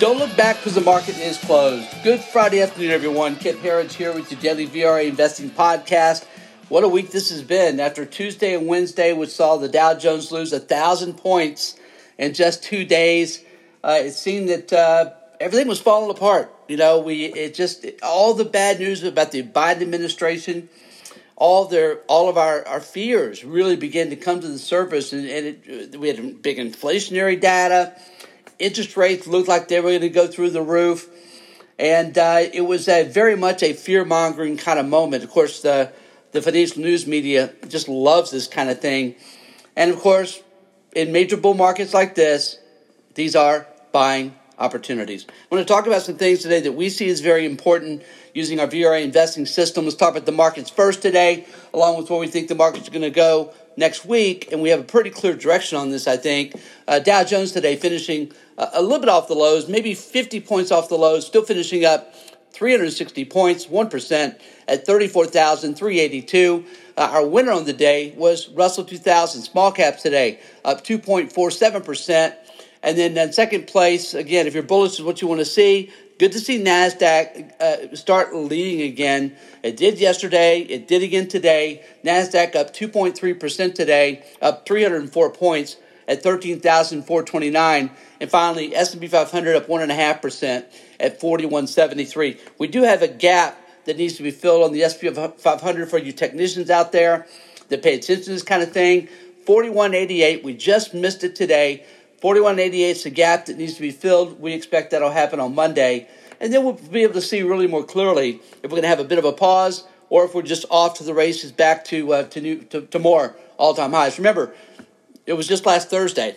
Don't look back because the market is closed. Good Friday afternoon, everyone. Kip Herriage here with your daily VRA investing podcast. What a week this has been. After Tuesday and Wednesday, which saw the Dow Jones lose a thousand points in just two days, uh, it seemed that uh, everything was falling apart. You know, we it just all the bad news about the Biden administration, all their all of our, our fears really began to come to the surface, and, and it, we had big inflationary data interest rates looked like they were going to go through the roof. And uh, it was a, very much a fear mongering kind of moment. Of course, the, the financial news media just loves this kind of thing. And of course, in major bull markets like this, these are buying opportunities. I want to talk about some things today that we see as very important using our VRA investing system. Let's talk about the markets first today, along with where we think the markets are going to go next week. And we have a pretty clear direction on this, I think. Uh, Dow Jones today finishing a little bit off the lows, maybe 50 points off the lows, still finishing up 360 points, 1% at 34,382. Uh, our winner on the day was Russell 2000 small caps today, up 2.47%. And then in second place, again, if you're bullish is what you want to see, good to see NASDAQ uh, start leading again. It did yesterday, it did again today. NASDAQ up 2.3% today, up 304 points at 13,429. And finally, S&P 500 up 1.5% at 4173. We do have a gap that needs to be filled on the S&P 500 for you technicians out there that pay attention to this kind of thing. 4188, we just missed it today. 4188 is the gap that needs to be filled. We expect that'll happen on Monday. And then we'll be able to see really more clearly if we're going to have a bit of a pause or if we're just off to the races back to, uh, to, new, to, to more all time highs. Remember, it was just last Thursday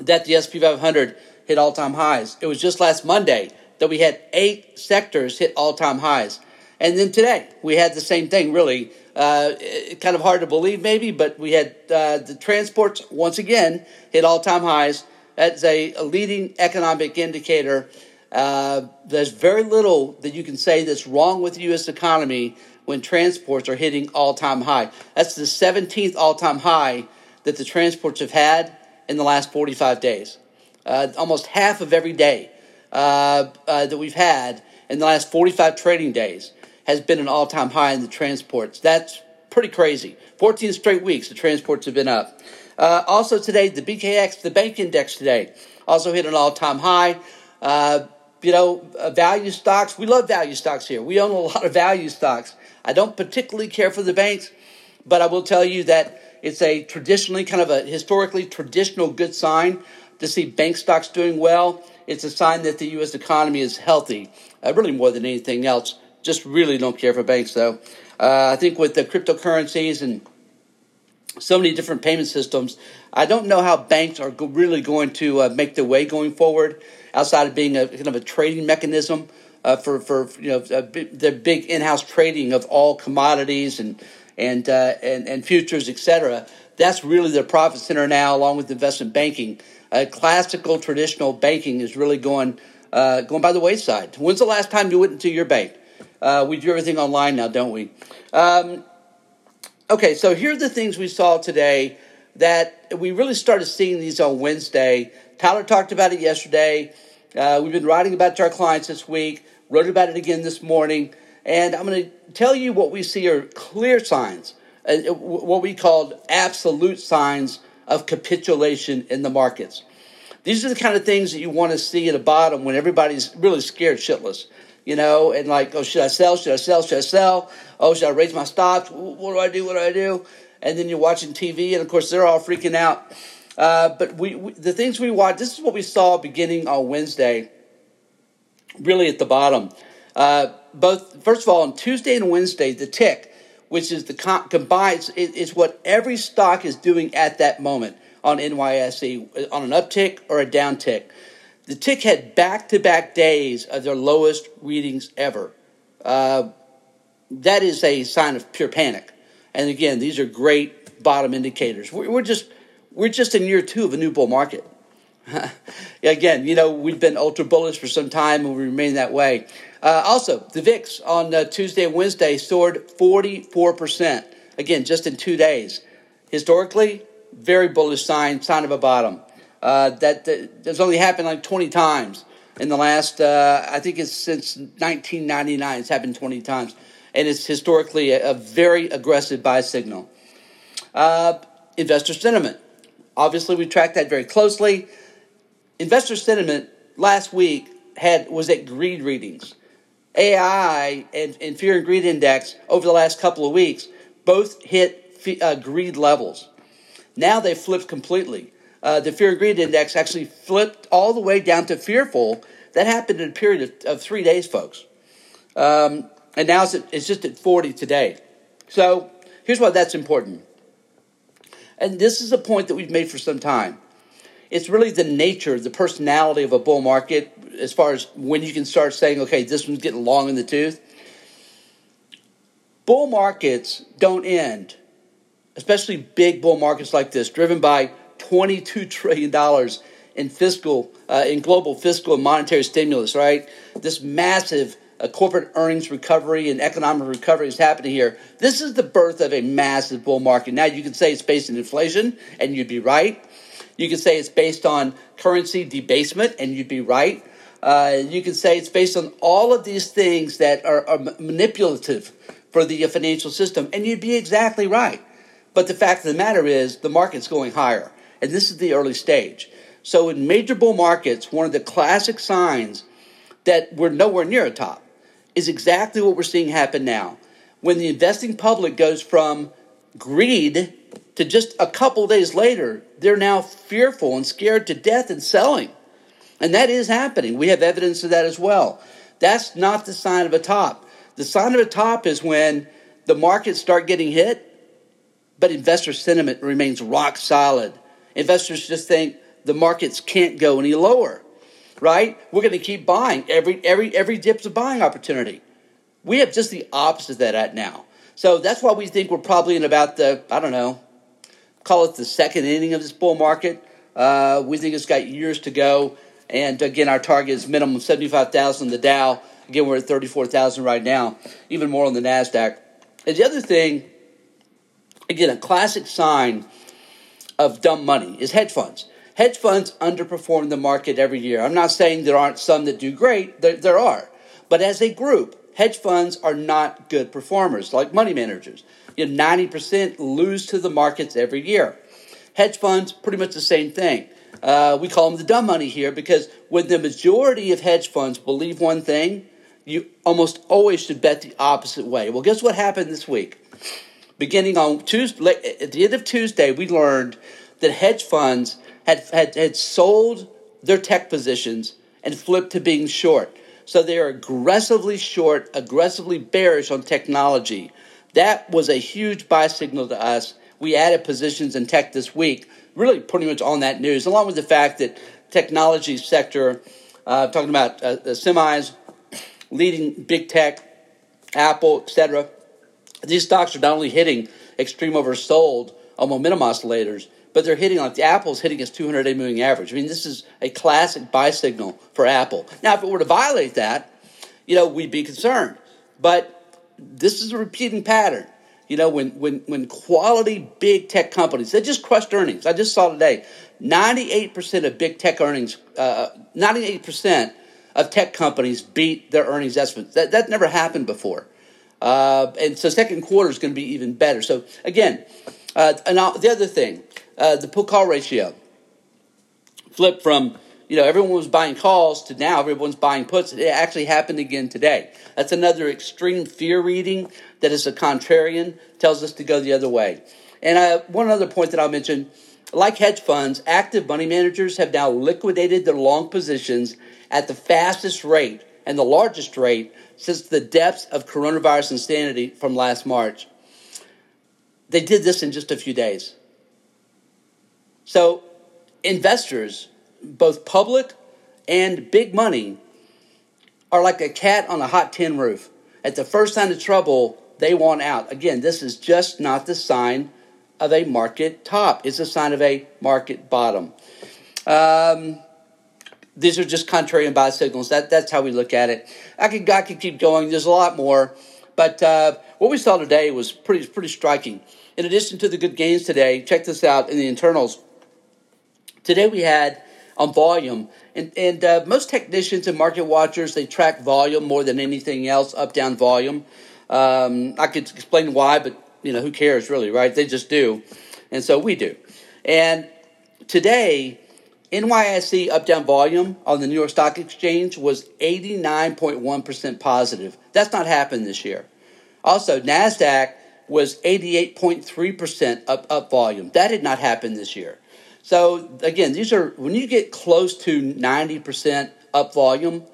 that the SP 500 hit all time highs. It was just last Monday that we had eight sectors hit all time highs. And then today we had the same thing, really. Uh, kind of hard to believe, maybe, but we had uh, the transports once again hit all time highs. That's a, a, leading economic indicator. Uh, there's very little that you can say that's wrong with the U.S. economy when transports are hitting all time high. That's the 17th all time high that the transports have had in the last 45 days. Uh, almost half of every day uh, uh, that we've had in the last 45 trading days has been an all time high in the transports. That's pretty crazy. 14 straight weeks the transports have been up. Uh, also today, the BKX, the bank index today, also hit an all time high. Uh, you know, uh, value stocks, we love value stocks here. We own a lot of value stocks. I don't particularly care for the banks, but I will tell you that it's a traditionally kind of a historically traditional good sign to see bank stocks doing well. It's a sign that the U.S. economy is healthy, uh, really more than anything else. Just really don't care for banks, though. Uh, I think with the cryptocurrencies and so many different payment systems, I don't know how banks are go- really going to uh, make their way going forward outside of being a kind of a trading mechanism uh, for, for you know the big in-house trading of all commodities and and uh, and, and futures, etc. That's really their profit center now, along with investment banking. Classical traditional banking is really going uh, going by the wayside. When's the last time you went into your bank? Uh, we do everything online now, don't we? Um, okay, so here are the things we saw today that we really started seeing these on Wednesday. Tyler talked about it yesterday. Uh, we've been writing about it to our clients this week. Wrote about it again this morning. And I'm going to tell you what we see are clear signs, uh, what we called absolute signs of capitulation in the markets. These are the kind of things that you want to see at the bottom when everybody's really scared shitless, you know, and like, oh, should I sell? Should I sell? Should I sell? Oh, should I raise my stops? What do I do? What do I do? And then you're watching TV, and of course, they're all freaking out. Uh, but we, we, the things we watch, this is what we saw beginning on Wednesday, really at the bottom. Uh, both first of all on Tuesday and Wednesday, the tick, which is the com- combined, it's what every stock is doing at that moment on NYSE on an uptick or a downtick. The tick had back-to-back days of their lowest readings ever. Uh, that is a sign of pure panic. And again, these are great bottom indicators. We're, just we're just in year two of a new bull market. Again, you know, we've been ultra bullish for some time and we remain that way. Uh, also, the VIX on uh, Tuesday and Wednesday soared 44%. Again, just in two days. Historically, very bullish sign, sign of a bottom. Uh, that, that that's only happened like 20 times in the last, uh, I think it's since 1999. It's happened 20 times. And it's historically a, a very aggressive buy signal. Uh, investor sentiment. Obviously, we track that very closely. Investor sentiment last week had was at greed readings. AI and, and fear and greed index over the last couple of weeks both hit uh, greed levels. Now they flipped completely. Uh, the fear greed index actually flipped all the way down to fearful. That happened in a period of, of three days, folks. Um, and now it's, at, it's just at 40 today. So here's why that's important. And this is a point that we've made for some time. It's really the nature, the personality of a bull market as far as when you can start saying, okay, this one's getting long in the tooth. Bull markets don't end, especially big bull markets like this, driven by $22 trillion in fiscal, uh, in global fiscal and monetary stimulus, right? This massive uh, corporate earnings recovery and economic recovery is happening here. This is the birth of a massive bull market. Now, you can say it's based on inflation, and you'd be right. You can say it's based on currency debasement, and you'd be right. Uh, you can say it's based on all of these things that are, are manipulative for the financial system, and you'd be exactly right. But the fact of the matter is, the market's going higher, and this is the early stage. So, in major bull markets, one of the classic signs that we're nowhere near a top is exactly what we're seeing happen now. When the investing public goes from greed to just a couple days later, they're now fearful and scared to death and selling. And that is happening. We have evidence of that as well. That's not the sign of a top. The sign of a top is when the markets start getting hit, but investor sentiment remains rock solid. Investors just think the markets can't go any lower right? We're going to keep buying. Every every every dip's a buying opportunity. We have just the opposite of that at now. So that's why we think we're probably in about the I don't know, call it the second inning of this bull market. Uh, we think it's got years to go. And again, our target is minimum seventy five thousand. The Dow. Again, we're at thirty four thousand right now. Even more on the Nasdaq. And the other thing, again, a classic sign of dumb money is hedge funds hedge funds underperform the market every year. I'm not saying there aren't some that do great, there, there are. But as a group, hedge funds are not good performers like money managers. You know, 90% lose to the markets every year. Hedge funds, pretty much the same thing. Uh, we call them the dumb money here because when the majority of hedge funds believe one thing, you almost always should bet the opposite way. Well, guess what happened this week? Beginning on Tuesday, at the end of Tuesday, we learned that hedge funds had, had, had sold their tech positions and flipped to being short. So they're aggressively short, aggressively bearish on technology. That was a huge buy signal to us. We added positions in tech this week, really pretty much on that news, along with the fact that technology sector, uh, talking about uh, semis, leading big tech, Apple, etc. These stocks are not only hitting extreme oversold on momentum oscillators, but they're hitting like the Apple's hitting its 200 day moving average. I mean, this is a classic buy signal for Apple. Now, if it were to violate that, you know, we'd be concerned. But this is a repeating pattern. You know, when, when, when quality big tech companies, they just crushed earnings. I just saw today 98% of big tech earnings, uh, 98% of tech companies beat their earnings estimates. That, that never happened before. Uh, and so second quarter is going to be even better. So again, uh, and the other thing, uh, the put call ratio flipped from you know everyone was buying calls to now everyone's buying puts. It actually happened again today. That's another extreme fear reading that is a contrarian tells us to go the other way. And uh, one other point that I'll mention. Like hedge funds, active money managers have now liquidated their long positions at the fastest rate and the largest rate since the depths of coronavirus insanity from last March. They did this in just a few days. So, investors, both public and big money, are like a cat on a hot tin roof. At the first sign of trouble, they want out. Again, this is just not the sign of a market top, it's a sign of a market bottom. Um, these are just contrarian buy signals. That, that's how we look at it. I could, I could keep going. There's a lot more. But uh, what we saw today was pretty, pretty striking. In addition to the good gains today, check this out in the internals. Today we had on volume. And, and uh, most technicians and market watchers, they track volume more than anything else, up down volume. Um, I could explain why, but you know who cares really, right? They just do, and so we do. And today, NYSE up down volume on the New York Stock Exchange was 89.1% positive. That's not happened this year. Also, NASDAQ was 88.3% up, up volume. That did not happen this year. So, again, these are when you get close to 90% up volume,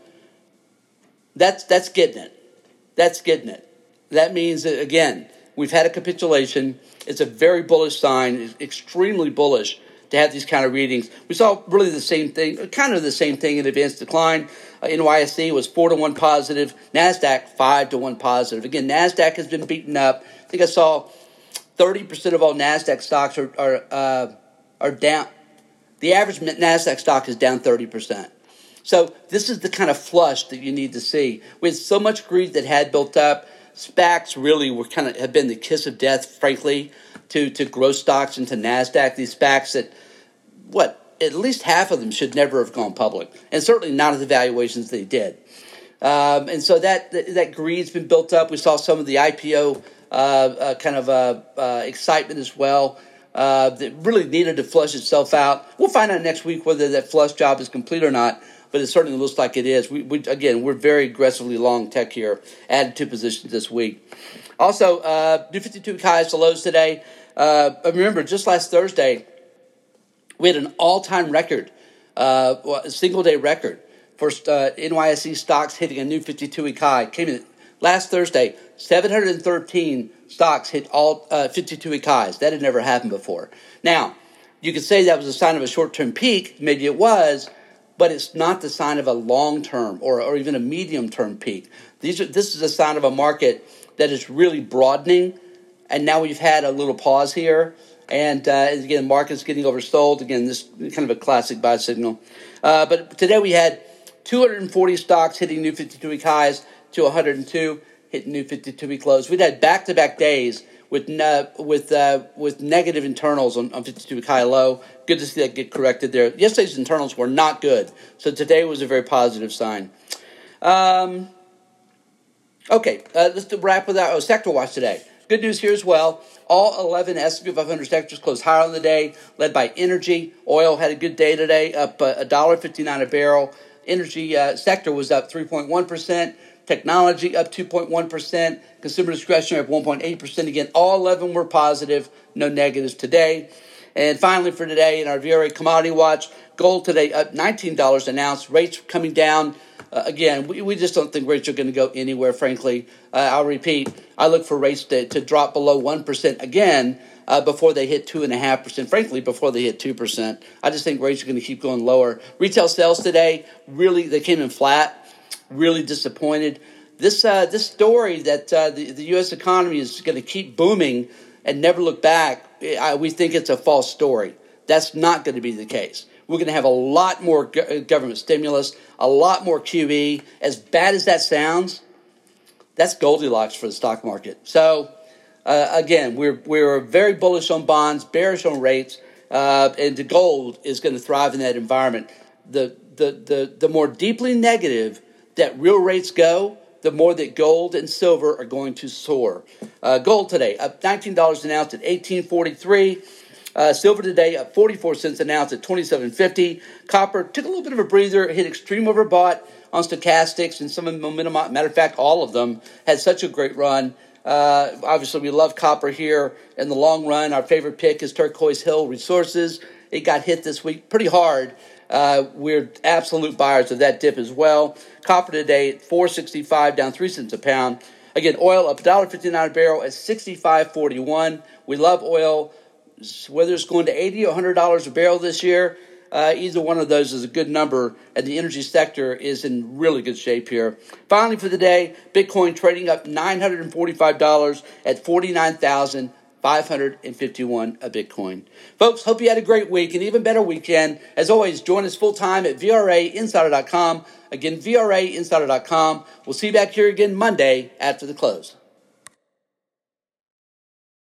that's, that's getting it. That's getting it. That means that, again, we've had a capitulation. It's a very bullish sign, it's extremely bullish to have these kind of readings. We saw really the same thing, kind of the same thing in advanced decline. Uh, NYSE was four to one positive, Nasdaq five to one positive. Again, Nasdaq has been beaten up. I think I saw thirty percent of all Nasdaq stocks are are uh, are down. The average Nasdaq stock is down thirty percent. So this is the kind of flush that you need to see. With so much greed that had built up, SPACs really were kind of have been the kiss of death, frankly, to to growth stocks and to Nasdaq. These SPACs that what at least half of them should never have gone public, and certainly not at the valuations they did. Um, and so that, that, greed's been built up. We saw some of the IPO uh, uh, kind of uh, uh, excitement as well. Uh, that really needed to flush itself out. We'll find out next week whether that flush job is complete or not but it certainly looks like it is. We, we again, we're very aggressively long tech here, added two positions this week. Also, uh, new 52 highs to lows today. Uh, remember, just last Thursday, we had an all-time record, uh, a single day record for uh, NYSE stocks hitting a new 52-week high. Came in last Thursday, 713 stocks hit all 52-week uh, highs. That had never happened before. Now, you could say that was a sign of a short-term peak. Maybe it was, but it's not the sign of a long term or, or even a medium term peak. These are, this is a sign of a market that is really broadening, and now we've had a little pause here. And uh, again, market's getting oversold. Again, this kind of a classic buy signal. Uh, but today we had 240 stocks hitting new 52 week highs to 102 hitting new 52 week lows. We'd had back to back days with uh, with uh, with negative internals on, on 52 week high low. Good to see that get corrected there. Yesterday's internals were not good, so today was a very positive sign. Um, okay, uh, let's wrap with our oh, sector watch today. Good news here as well. All 11 S&P 500 sectors closed higher on the day, led by energy. Oil had a good day today, up uh, $1.59 a barrel. Energy uh, sector was up 3.1 percent. Technology up 2.1%. Consumer discretionary up 1.8%. Again, all 11 were positive, no negatives today. And finally, for today, in our VRA Commodity Watch, gold today up $19 an ounce. Rates coming down. Uh, again, we, we just don't think rates are going to go anywhere, frankly. Uh, I'll repeat, I look for rates to, to drop below 1% again uh, before they hit 2.5%. Frankly, before they hit 2%. I just think rates are going to keep going lower. Retail sales today, really, they came in flat really disappointed. This uh, this story that uh, the the U.S. economy is going to keep booming and never look back, I, we think it's a false story. That's not going to be the case. We're going to have a lot more go- government stimulus, a lot more QE. As bad as that sounds, that's Goldilocks for the stock market. So, uh, again, we're we're very bullish on bonds, bearish on rates, uh, and the gold is going to thrive in that environment. The the the the more deeply negative that real rates go, the more that gold and silver are going to soar. Uh, gold today up $19 an ounce at 1843. Uh, silver today up 44 cents an ounce at 27.50. Copper took a little bit of a breather, hit extreme overbought on stochastics and some of the momentum. Matter of fact, all of them had such a great run. Uh, obviously, we love copper here in the long run. Our favorite pick is Turquoise Hill Resources. It got hit this week pretty hard. Uh, we're absolute buyers of that dip as well. Copper today at 465, down three cents a pound. Again, oil up $1.59 a barrel at 65.41. We love oil. Whether it's going to 80 or $100 a barrel this year, uh, either one of those is a good number, and the energy sector is in really good shape here. Finally, for the day, Bitcoin trading up $945 at 49,000. 551 a Bitcoin. Folks, hope you had a great week, and even better weekend. As always, join us full time at VRAinsider.com. Again, VRAinsider.com. We'll see you back here again Monday after the close.